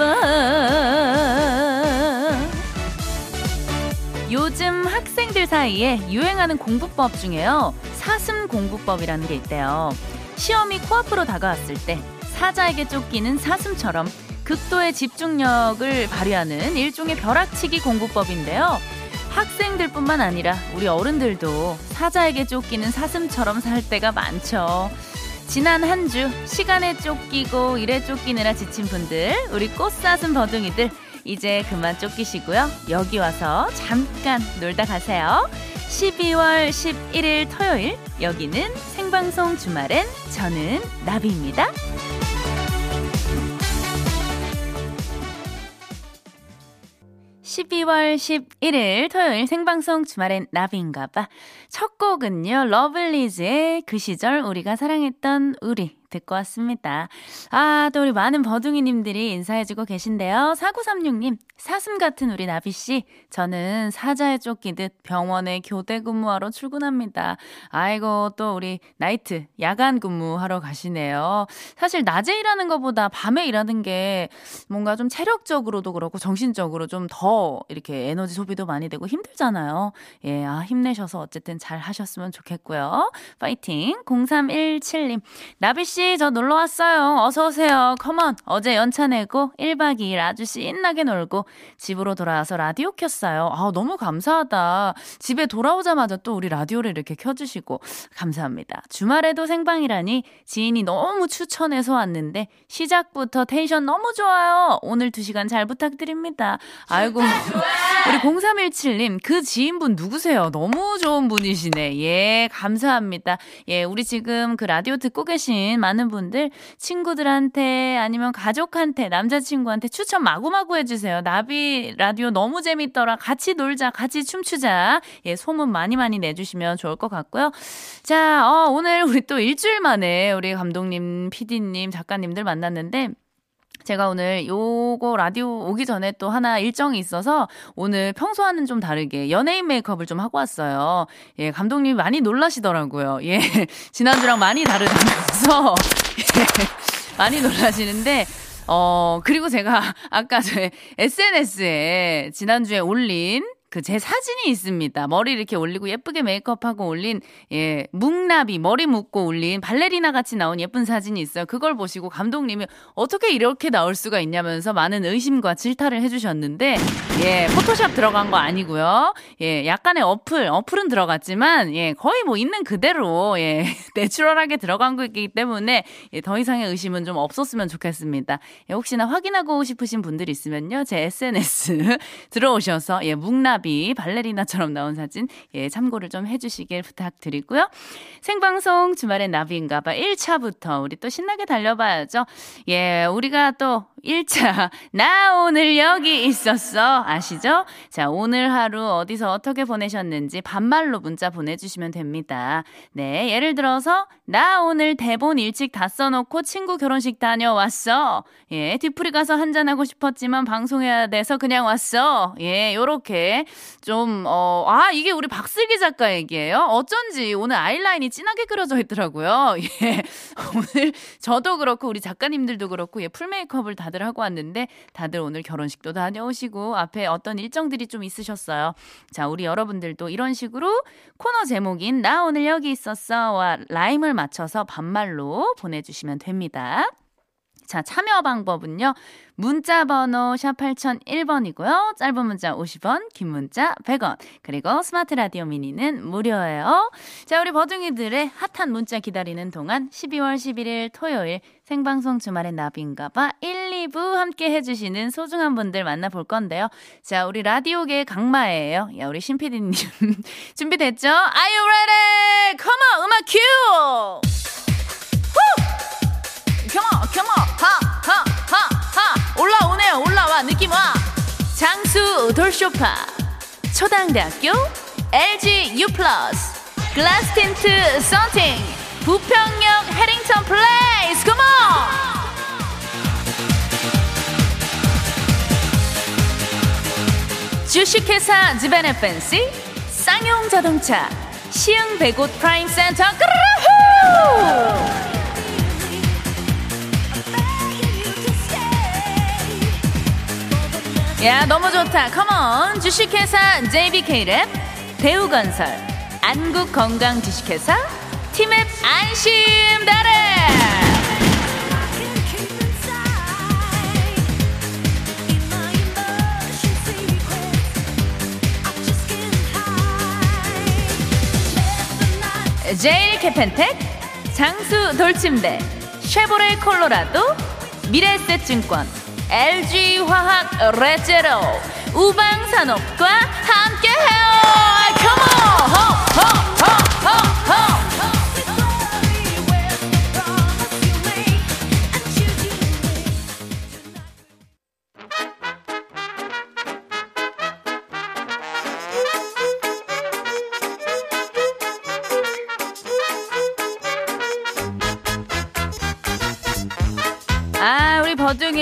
나비인가봐. 요즘 학생들 사이에 유행하는 공부법 중에요. 사슴 공부법이라는 게 있대요. 시험이 코앞으로 다가왔을 때 사자에게 쫓기는 사슴처럼 극도의 집중력을 발휘하는 일종의 벼락치기 공부법인데요. 학생들뿐만 아니라 우리 어른들도 사자에게 쫓기는 사슴처럼 살 때가 많죠. 지난 한 주 시간에 쫓기고 일에 쫓기느라 지친 분들, 우리 꽃사슴 버둥이들 이제 그만 쫓기시고요. 여기 와서 잠깐 놀다 가세요. 12월 11일 토요일 여기는 생방송 주말엔 저는 나비입니다. 12월 11일 토요일 생방송 주말엔 나비인가봐. 첫 곡은요, 러블리즈의 그 시절 우리가 사랑했던 우리 듣고 왔습니다. 아, 또 우리 많은 버둥이님들이 인사해주고 계신데요. 4936님, 사슴 같은 우리 나비씨, 저는 사자에 쫓기듯 병원에 교대 근무하러 출근합니다. 아이고, 또 우리 나이트, 야간 근무하러 가시네요. 사실 낮에 일하는 것보다 밤에 일하는 게 뭔가 좀 체력적으로도 그렇고 정신적으로 좀 더 이렇게 에너지 소비도 많이 되고 힘들잖아요. 예, 아, 힘내셔서 어쨌든 잘 하셨으면 좋겠고요. 파이팅! 0317님, 나비씨, 씨, 저 놀러 왔어요. 어서 오세요. 컴온. 어제 연차 내고 1박 2일 아주 신나게 놀고 집으로 돌아와서 라디오 켰어요. 아, 너무 감사하다. 집에 돌아오자마자 또 우리 라디오를 이렇게 켜주시고 감사합니다. 주말에도 생방이라니 지인이 너무 추천해서 왔는데 시작부터 텐션 너무 좋아요. 오늘 2시간 잘 부탁드립니다. 아이고. 우리 0317님, 그 지인분 누구세요? 너무 좋은 분이시네. 예, 감사합니다. 예, 우리 지금 그 라디오 듣고 계신 많은 분들 친구들한테 아니면 가족한테 남자친구한테 추천 마구마구 해주세요. 나비 라디오 너무 재밌더라. 같이 놀자. 같이 춤추자. 예, 소문 많이 많이 내주시면 좋을 것 같고요. 자, 어, 오늘 우리 또 일주일 만에 우리 감독님, PD님, 작가님들 만났는데 제가 오늘 요거 라디오 오기 전에 또 하나 일정이 있어서 오늘 평소와는 좀 다르게 연예인 메이크업을 좀 하고 왔어요. 예, 감독님이 많이 놀라시더라고요. 예, 지난주랑 많이 다르다면서. 예, 많이 놀라시는데, 어, 그리고 제가 아까 제 SNS에 지난주에 올린 그 제 사진이 있습니다. 머리 이렇게 올리고 예쁘게 메이크업하고 올린 예 묵나비 머리 묶고 올린 발레리나 같이 나온 예쁜 사진이 있어요. 그걸 보시고 감독님이 어떻게 이렇게 나올 수가 있냐면서 많은 의심과 질타를 해주셨는데 예 포토샵 들어간 거 아니고요. 예 약간의 어플 어플은 들어갔지만 예 거의 뭐 있는 그대로 예 내추럴하게 들어간 거기 때문에 예, 더 이상의 의심은 좀 없었으면 좋겠습니다. 예, 혹시나 확인하고 싶으신 분들 있으면요 제 SNS 들어오셔서 예 묵나비 나비 발레리나처럼 나온 사진 예 참고를 좀 해주시길 부탁드리고요. 생방송 주말엔 나비인가봐 1차부터 우리 또 신나게 달려봐야죠. 예 우리가 또 1차 나 오늘 여기 있었어 아시죠? 자 오늘 하루 어디서 어떻게 보내셨는지 반말로 문자 보내주시면 됩니다. 네 예를 들어서 나 오늘 대본 일찍 다 써놓고 친구 결혼식 다녀왔어. 예 뒤풀이 가서 한잔하고 싶었지만 방송해야 돼서 그냥 왔어. 예 요렇게 좀, 어, 아, 이게 우리 박슬기 작가 얘기예요? 어쩐지 오늘 아이라인이 진하게 그려져 있더라고요. 예. 오늘 저도 그렇고 우리 작가님들도 그렇고 예, full 메이크업을 다들 하고 왔는데 다들 오늘 결혼식도 다녀오시고 앞에 어떤 일정들이 좀 있으셨어요. 자, 우리 여러분들도 이런 식으로 코너 제목인 나 오늘 여기 있었어와 라임을 맞춰서 반말로 보내주시면 됩니다. 자, 참여 방법은요. 문자 번호 샵 8001번이고요. 짧은 문자 50원, 긴 문자 100원. 그리고 스마트 라디오 미니는 무료예요. 자, 우리 버둥이들의 핫한 문자 기다리는 동안 12월 11일 토요일 생방송 주말의 나비인가봐 1, 2부 함께 해주시는 소중한 분들 만나볼 건데요. 자, 우리 라디오계 강마예요. 야, 우리 신피디님 준비됐죠? Are you ready? Come on, 음악 큐! Come 하, 하, 하, 하. 올라오네요, 올라와, 느낌 와. 장수 돌쇼파, 초당대학교, LG U 플러스, 글라스 틴트 썬팅, 부평역 해링턴 플레이스, come! 주식회사 지벤의 펜시, 쌍용 자동차, 시흥 백옷 프라임 센터, 끄르르 야 너무 좋다. 컴온 주식회사 JBK랩 배우건설 안국건강주식회사 티맵 안심다래 제일 캐펜텍 장수 돌침대 쉐보레 콜로라도 미래세증권 LG화학 레제로 우방산업과 함께해요. 컴온 허허허허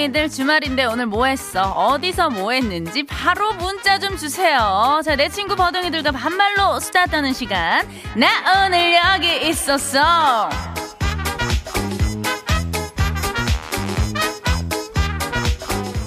버둥이들 주말인데 오늘 뭐 했어? 어디서 뭐 했는지 바로 문자 좀 주세요. 자, 내 친구 버둥이들과 반말로 수다 떠는 시간. 나 오늘 여기 있었어.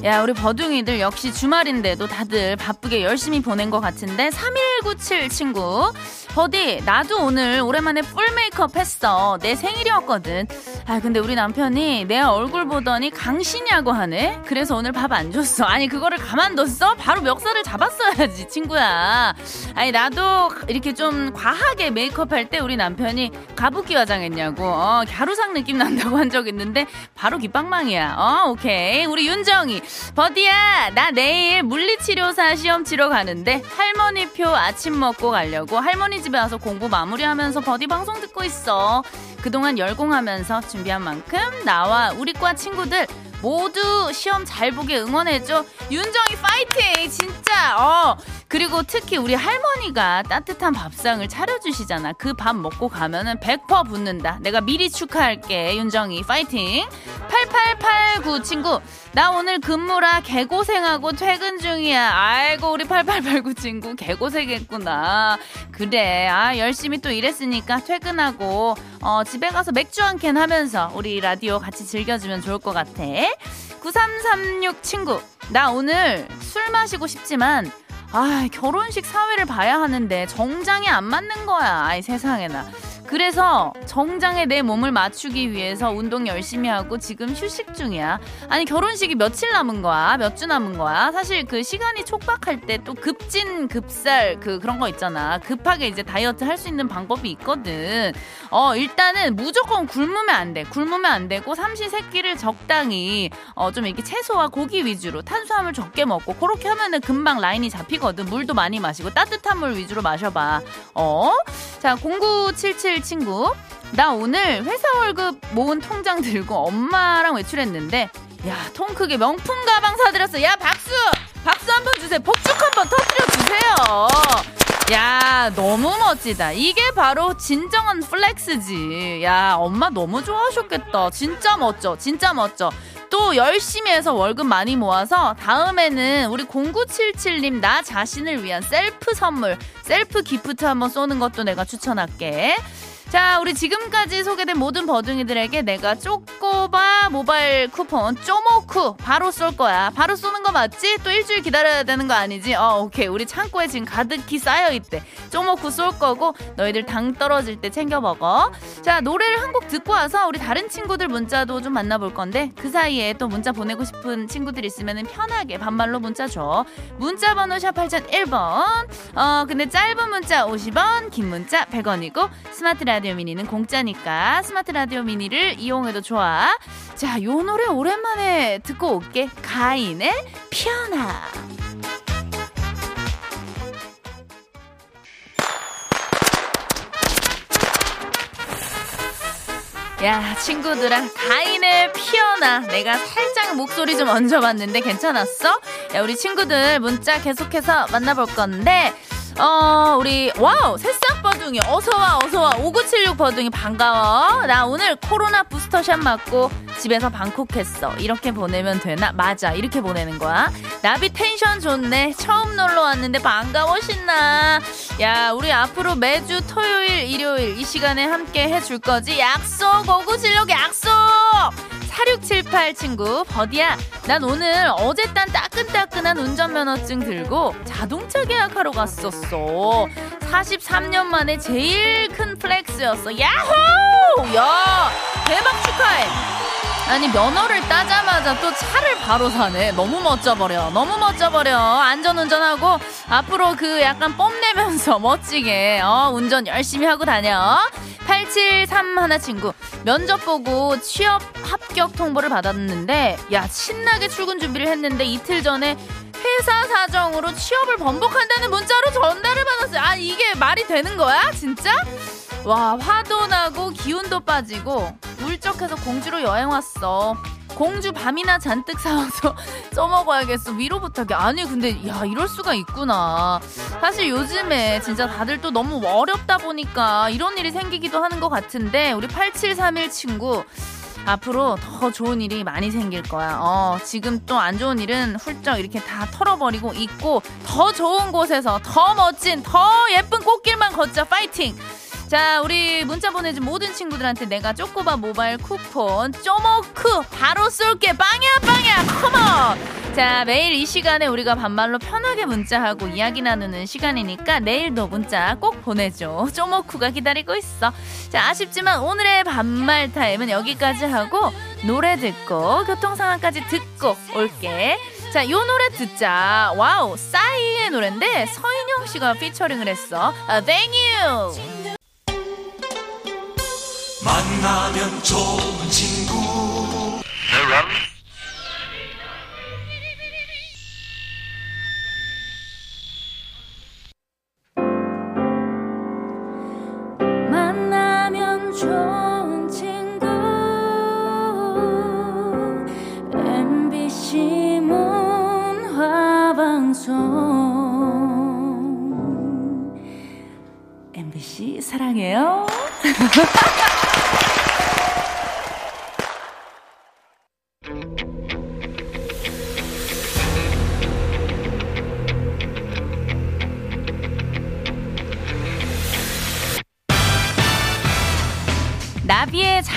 야, 우리 버둥이들 역시 주말인데도 다들 바쁘게 열심히 보낸 것 같은데 3197 친구. 버디, 나도 오늘 오랜만에 full 메이크업 했어. 내 생일이었거든. 아, 근데 우리 남편이 내 얼굴 보더니 강신이라고 하네? 그래서 오늘 밥 안 줬어. 아니, 그거를 가만뒀어? 바로 멱살을 잡았어야지, 친구야. 아니, 나도 이렇게 좀 과하게 메이크업 할 때 우리 남편이 가부키 화장했냐고, 어, 갸루상 느낌 난다고 한 적 있는데, 바로 기빵망이야. 어, 오케이. 우리 윤정이. 버디야, 나 내일 물리치료사 시험 치러 가는데, 할머니표 아침 먹고 가려고 할머니 집에 와서 공부 마무리하면서 버디 방송 듣고 있어. 그동안 열공하면서 준비한 만큼 나와 우리 과 친구들 모두 시험 잘 보게 응원해줘. 윤정이 파이팅! 진짜, 어. 그리고 특히 우리 할머니가 따뜻한 밥상을 차려주시잖아. 그 밥 먹고 가면은 100% 붙는다. 내가 미리 축하할게. 윤정이 파이팅! 8889 친구. 나 오늘 근무라 개고생하고 퇴근 중이야. 아이고, 우리 8889 친구 개고생했구나. 그래. 아, 열심히 또 일했으니까 퇴근하고, 어, 집에 가서 맥주 한 캔 하면서 우리 라디오 같이 즐겨주면 좋을 것 같아. 9336 친구. 나 오늘 술 마시고 싶지만, 아, 결혼식 사회를 봐야 하는데 정장이 안 맞는 거야. 아이, 세상에나. 그래서 정장에 내 몸을 맞추기 위해서 운동 열심히 하고 지금 휴식 중이야. 아니 결혼식이 며칠 남은 거야? 몇 주 남은 거야? 사실 그 시간이 촉박할 때 또 급진 급살 그 그런 거 있잖아. 급하게 이제 다이어트 할 수 있는 방법이 있거든. 어 일단은 무조건 굶으면 안 돼. 굶으면 안 되고 삼시세끼를 적당히 어 좀 이렇게 채소와 고기 위주로 탄수화물 적게 먹고 그렇게 하면은 금방 라인이 잡히거든. 물도 많이 마시고 따뜻한 물 위주로 마셔봐. 어? 자 0977 친구. 나 오늘 회사 월급 모은 통장 들고 엄마랑 외출했는데, 야, 통 크게 명품 가방 사드렸어. 야, 박수! 박수 한 번 주세요. 복죽 한 번 터뜨려 주세요. 야, 너무 멋지다. 이게 바로 진정한 flex지. 야, 엄마 너무 좋아하셨겠다. 진짜 멋져. 진짜 멋져. 또 열심히 해서 월급 많이 모아서 다음에는 우리 0977님 나 자신을 위한 셀프 선물, self gift 한번 쏘는 것도 내가 추천할게. 자, 우리 지금까지 소개된 모든 버둥이들에게 내가 쪼꼬바 모바일 쿠폰 쪼모쿠 바로 쏠 거야. 바로 쏘는 거 맞지? 또 일주일 기다려야 되는 거 아니지? 어, 오케이. 우리 창고에 지금 가득히 쌓여 있대. 쪼모쿠 쏠 거고 너희들 당 떨어질 때 챙겨 먹어. 자, 노래를 한 곡 듣고 와서 우리 다른 친구들 문자도 좀 만나볼 건데 그 사이에 또 문자 보내고 싶은 친구들 있으면 편하게 반말로 문자 줘. 문자 번호 샵 8001번. 어, 근데 짧은 문자 50원, 긴 문자 100원이고 스마트 라디오 라디오 미니는 공짜니까 스마트 라디오 미니를 이용해도 좋아. 자, 요 노래 오랜만에 듣고 올게. 가인의 피어나. 야, 친구들아, 가인의 피어나. 내가 살짝 목소리 좀 얹어봤는데 괜찮았어? 야, 우리 친구들 문자 계속해서 만나볼 건데, 어, 우리, wow! 새싹 버둥이. 어서와, 어서와. 5976 버둥이 반가워. 나 오늘 코로나 부스터샷 맞고 집에서 방콕했어. 이렇게 보내면 되나? 맞아. 이렇게 보내는 거야. 나비 텐션 좋네. 처음 놀러 왔는데 반가워, 신나. 야, 우리 앞으로 매주 토요일, 일요일 이 시간에 함께 해줄 거지? 약속! 5976 약속! 4678 친구, 버디야, 난 오늘 어제 딴 따끈따끈한 운전면허증 들고 자동차 계약하러 갔었어. 43년 만에 제일 큰 flex였어. 야호! 야! 대박 축하해! 아니 면허를 따자마자 또 차를 바로 사네 너무 멋져버려 너무 멋져버려 안전운전하고 앞으로 그 약간 뽐내면서 멋지게 어, 운전 열심히 하고 다녀 873 하나 친구 면접 보고 취업 합격 통보를 받았는데 야 신나게 출근 준비를 했는데 이틀 전에 회사 사정으로 취업을 번복한다는 문자로 전달을 받았어요. 아 이게 말이 되는 거야? 진짜? 와 화도 나고 기운도 빠지고 울적해서 공주로 여행 왔어. 공주 밤이나 잔뜩 사와서 써먹어야겠어. 위로 부탁해. 아니, 근데, 야, 이럴 수가 있구나. 사실 요즘에 진짜 다들 또 너무 어렵다 보니까 이런 일이 생기기도 하는 것 같은데, 우리 8731 친구. 앞으로 더 좋은 일이 많이 생길 거야. 어, 지금 또 안 좋은 일은 훌쩍 이렇게 다 털어버리고 있고, 더 좋은 곳에서 더 멋진, 더 예쁜 꽃길만 걷자. 파이팅! 자, 우리 문자 보내준 모든 친구들한테 내가 쪼꼬바 모바일 쿠폰 쪼모크 바로 쏠게. 빵야 빵야. 컴온. 자, 매일 이 시간에 우리가 반말로 편하게 문자하고 이야기 나누는 시간이니까 내일도 문자 꼭 보내줘. 쪼모쿠가 기다리고 있어. 자, 아쉽지만 오늘의 반말 타임은 여기까지 하고 노래 듣고 교통 상황까지 듣고 올게. 자, 요 노래 듣자. 와우, 싸이의 노래인데 서인영 씨가 피처링을 했어. 아, thank you. 만나면 좋은 친구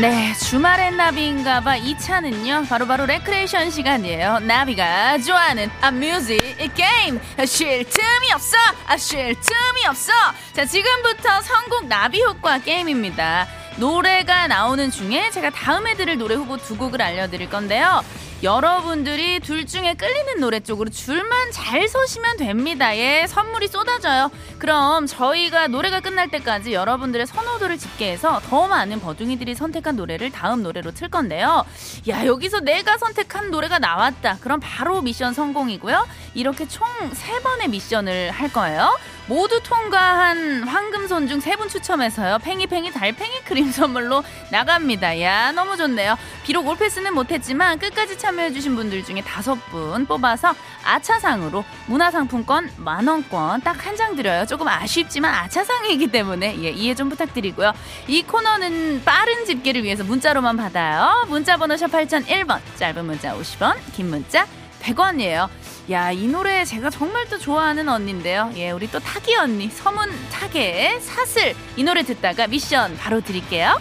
네, 주말엔 나비인가봐. 이 차는요, 바로 바로 레크레이션 시간이에요. 나비가 좋아하는 아 music 게임. 쉴 틈이 없어. 아, 쉴 틈이 없어. 자, 지금부터 선곡 나비 효과 게임입니다. 노래가 나오는 중에 제가 다음에 들을 노래 후보 두 곡을 알려드릴 건데요. 여러분들이 둘 중에 끌리는 노래 쪽으로 줄만 잘 서시면 됩니다. 예, 선물이 쏟아져요. 그럼 저희가 노래가 끝날 때까지 여러분들의 선호도를 집계해서 더 많은 버둥이들이 선택한 노래를 다음 노래로 틀 건데요. 야, 여기서 내가 선택한 노래가 나왔다. 그럼 바로 미션 성공이고요. 이렇게 총 세번의 미션을 할 거예요. 모두 통과한 황금손 중 세 분 추첨해서요. 팽이팽이 달팽이 크림 선물로 나갑니다. 야, 너무 좋네요. 비록 올패스는 못했지만 끝까지 참여해주신 분들 중에 다섯 분 뽑아서 아차상으로 문화상품권 만원권 딱 한 장 드려요. 조금 아쉽지만 아차상이기 때문에 예, 이해 좀 부탁드리고요. 이 코너는 빠른 집계를 위해서 문자로만 받아요. 문자 번호 샵 8001번, 짧은 문자 50원, 긴 문자 100원이에요. 야, 이 노래 제가 정말 또 좋아하는 언니인데요. 예, 우리 또 타기 언니, 서문 타게 사슬. 이 노래 듣다가 미션 바로 드릴게요.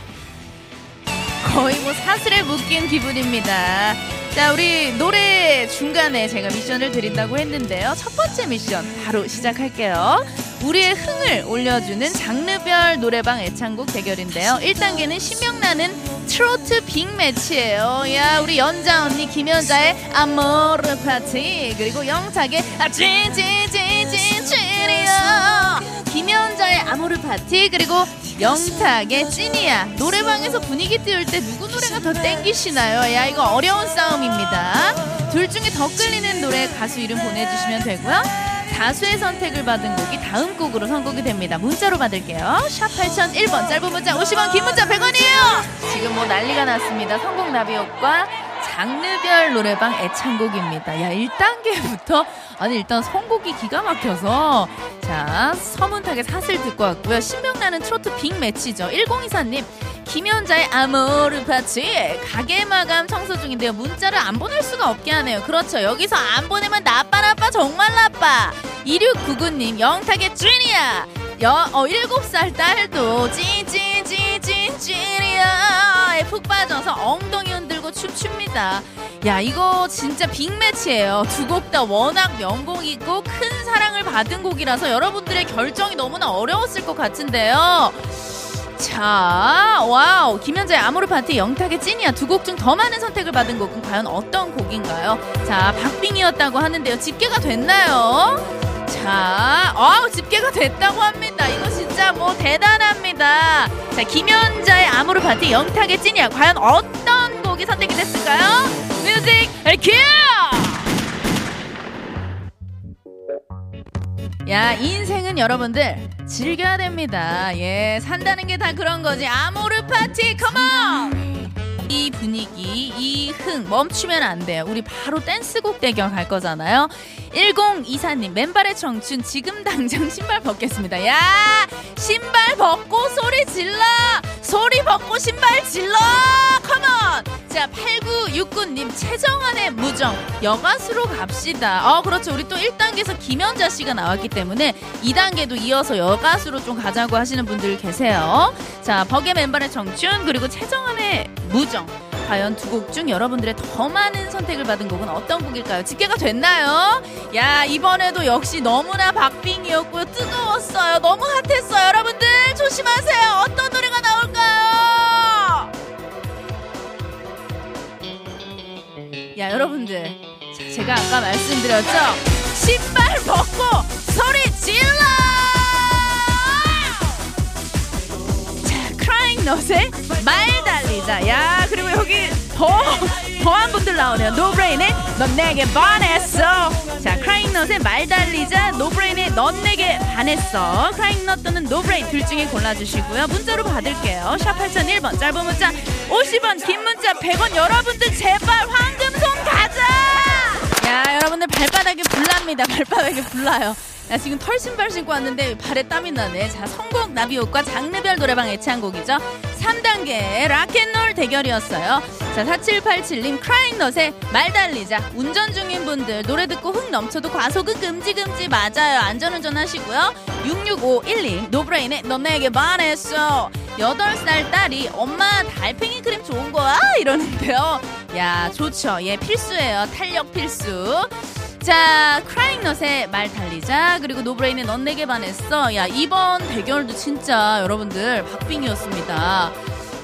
거의 뭐 사슬에 묶인 기분입니다. 자, 우리 노래 중간에 제가 미션을 드린다고 했는데요. 첫 번째 미션 바로 시작할게요. 우리의 흥을 올려주는 장르별 노래방 애창곡 대결인데요. 1단계는 신명나는 트로트 빅 매치예요. 야, 우리 연자 언니 김연자의 아모르 파티 그리고 영탁의 아찌찌찌찌찌리야 김연자의 아모르 파티 그리고 영탁의 찐이야 노래방에서 분위기 띄울 때 누구 노래가 더 땡기시나요? 야 이거 어려운 싸움입니다. 둘 중에 더 끌리는 노래 가수 이름 보내주시면 되고요. 다수의 선택을 받은 곡이 다음 곡으로 선곡이 됩니다. 문자로 받을게요. 샵 8001번 짧은 문자 50원 긴 문자 100원이에요. 지금 뭐 난리가 났습니다. 성공 나비 효과 장르별 노래방 애창곡입니다. 야, 1단계부터, 아니, 일단 선곡이 기가 막혀서, 자, 서문탁의 사슬 듣고 왔고요. 신명나는 트로트 빅 매치죠. 1024님, 김연자의 아모르 파티 가게 마감 청소 중인데요. 문자를 안 보낼 수가 없게 하네요. 그렇죠. 여기서 안 보내면 나빠 나빠 정말 나빠. 2699님 영탁의 찐이야. 여, 어, 7살 딸도 찐찐찐찐 찐이야에 푹 빠져서 엉덩이 흔들고 춤춥니다. 야 이거 진짜 빅매치예요. 두 곡 다 워낙 명곡이고 큰 사랑을 받은 곡이라서 여러분들의 결정이 너무나 어려웠을 것 같은데요. 자, wow. 김연자의 아모르 파티 영탁의 찐이야. 두 곡 중 더 많은 선택을 받은 곡은 과연 어떤 곡인가요? 자, 박빙이었다고 하는데요. 집계가 됐나요? 자, 어, 집계가 됐다고 합니다. 이거 진짜 뭐 대단합니다. 자, 김연자의 아모르 파티 영탁의 찐이야. 과연 어떤 곡이 선택이 됐을까요? music cue! 야, 인생은 여러분들 즐겨야 됩니다. 예, 산다는 게 다 그런 거지. 아모르 파티, come on! 이 분위기, 이 흥 멈추면 안 돼요. 우리 바로 댄스곡 대결 갈 거잖아요. 1024님, 맨발의 청춘 지금 당장 신발 벗겠습니다. 야! 신발 벗고 소리 질러! 소리 벗고 신발 질러! 컴온! 자, 8969님, 최정환의 무정. 여가수로 갑시다. 어, 그렇죠. 우리 또 1단계에서 김연자 씨가 나왔기 때문에 2단계도 이어서 여가수로 좀 가자고 하시는 분들 계세요. 자, 버게 맨발의 청춘, 그리고 최정환의 무정. 과연 두 곡 중 여러분들의 더 많은 선택을 받은 곡은 어떤 곡일까요? 집계가 됐나요? 야, 이번에도 역시 너무나 박빙이었고요. 뜨거웠어요. 너무 여러분들. 자, 제가 아까 말씀드렸죠? 신발 벗고 소리 질러! 자, 크라잉 넛의 말 달리자. 야, 그리고 여기 더, 더한 분들 나오네요. 노브레인의 넌 내게 반했어. 자, 크라잉 넛의 말 달리자. 노브레인의 넌 내게 반했어. 크라잉 넛 또는 노브레인 둘 중에 골라주시고요. 문자로 받을게요. 샵 8001번, 짧은 문자 50원, 긴 문자 100원. 여러분들 제발 발바닥에 불납니다. 발바닥에 불나요. 나 지금 털 신발 신고 왔는데 발에 땀이 나네. 자, 선곡 나비효과 장르별 노래방 애창곡이죠. 3단계 락앤롤 대결이었어요. 자, 4787님 크라잉넛의 말 달리자. 운전 중인 분들 노래 듣고 흥 넘쳐도 과속은 금지금지 맞아요. 안전운전 하시고요. 6651님 노브레인의 넌 내게 반했어. 8살 딸이 엄마 달팽이 크림 좋은 거야? 이러는데요. 야, 좋죠. 예, 필수예요. 탄력 필수. 자, 크라잉넛의 말 달리자 그리고 노브레인의 넌 내게 반했어. 야 이번 대결도 진짜 여러분들 박빙이었습니다.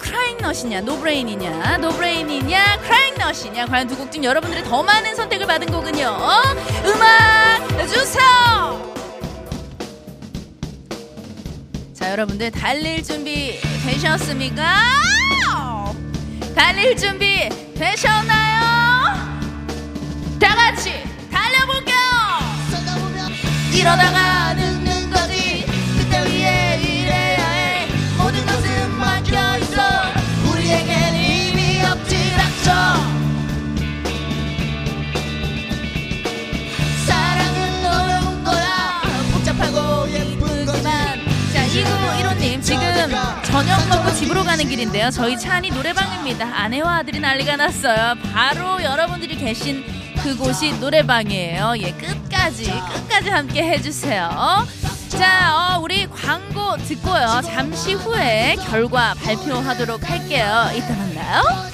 크라잉넛이냐 노브레인이냐 노브레인이냐 크라잉넛이냐 과연 두 곡 중 여러분들의 더 많은 선택을 받은 곡은요. 어? 음악 주세요. 자 여러분들 달릴 준비 되셨습니까? 달릴 준비 되셨나요? 이러다가 늙는 거지. 그때 위에 이래야 해. 모든 것은 막혀 있어. 우리에겐 힘이 없지락죠. 사랑은 어려운 거야. 복잡하고 예쁜 거지만. 자, 이구 이호님 지금 저녁 먹고 집으로 가는 길인데요. 저희 차 안이 노래방입니다. 아내와 아들이 난리가 났어요. 바로 여러분들이 계신 그곳이 노래방이에요. 예, 끝 까지 끝까지 함께 해주세요. 자, 어, 우리 광고 듣고요. 잠시 후에 결과 발표하도록 할게요. 이따 만나요.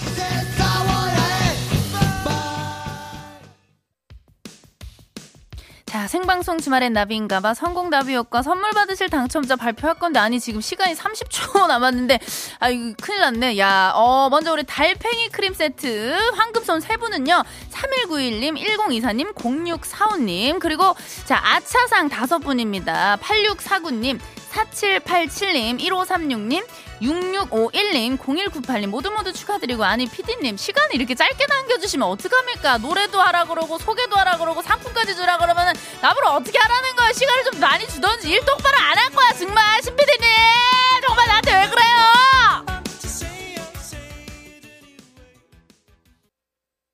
자, 생방송 주말엔 나비인가봐 성공 나비효과 선물 받으실 당첨자 발표할 건데 아니 지금 시간이 30초 남았는데 아 이거 큰일 났네. 야, 어 먼저 우리 달팽이 크림 세트 황금손 세 분은요. 3191님, 1024님, 0645님 그리고 자 아차상 다섯 분입니다. 8649님, 4787님, 1536님, 6651님, 0198님 모두 모두 축하드리고 아니 피디님 시간을 이렇게 짧게 남겨주시면 어떡합니까? 노래도 하라 그러고 소개도 하라 그러고 상품까지 주라 그러면은 나보러 어떻게 하라는 거야? 시간을 좀 많이 주던지 일 똑바로 안 할 거야 정말 신 피디님 정말 나한테 왜 그래요?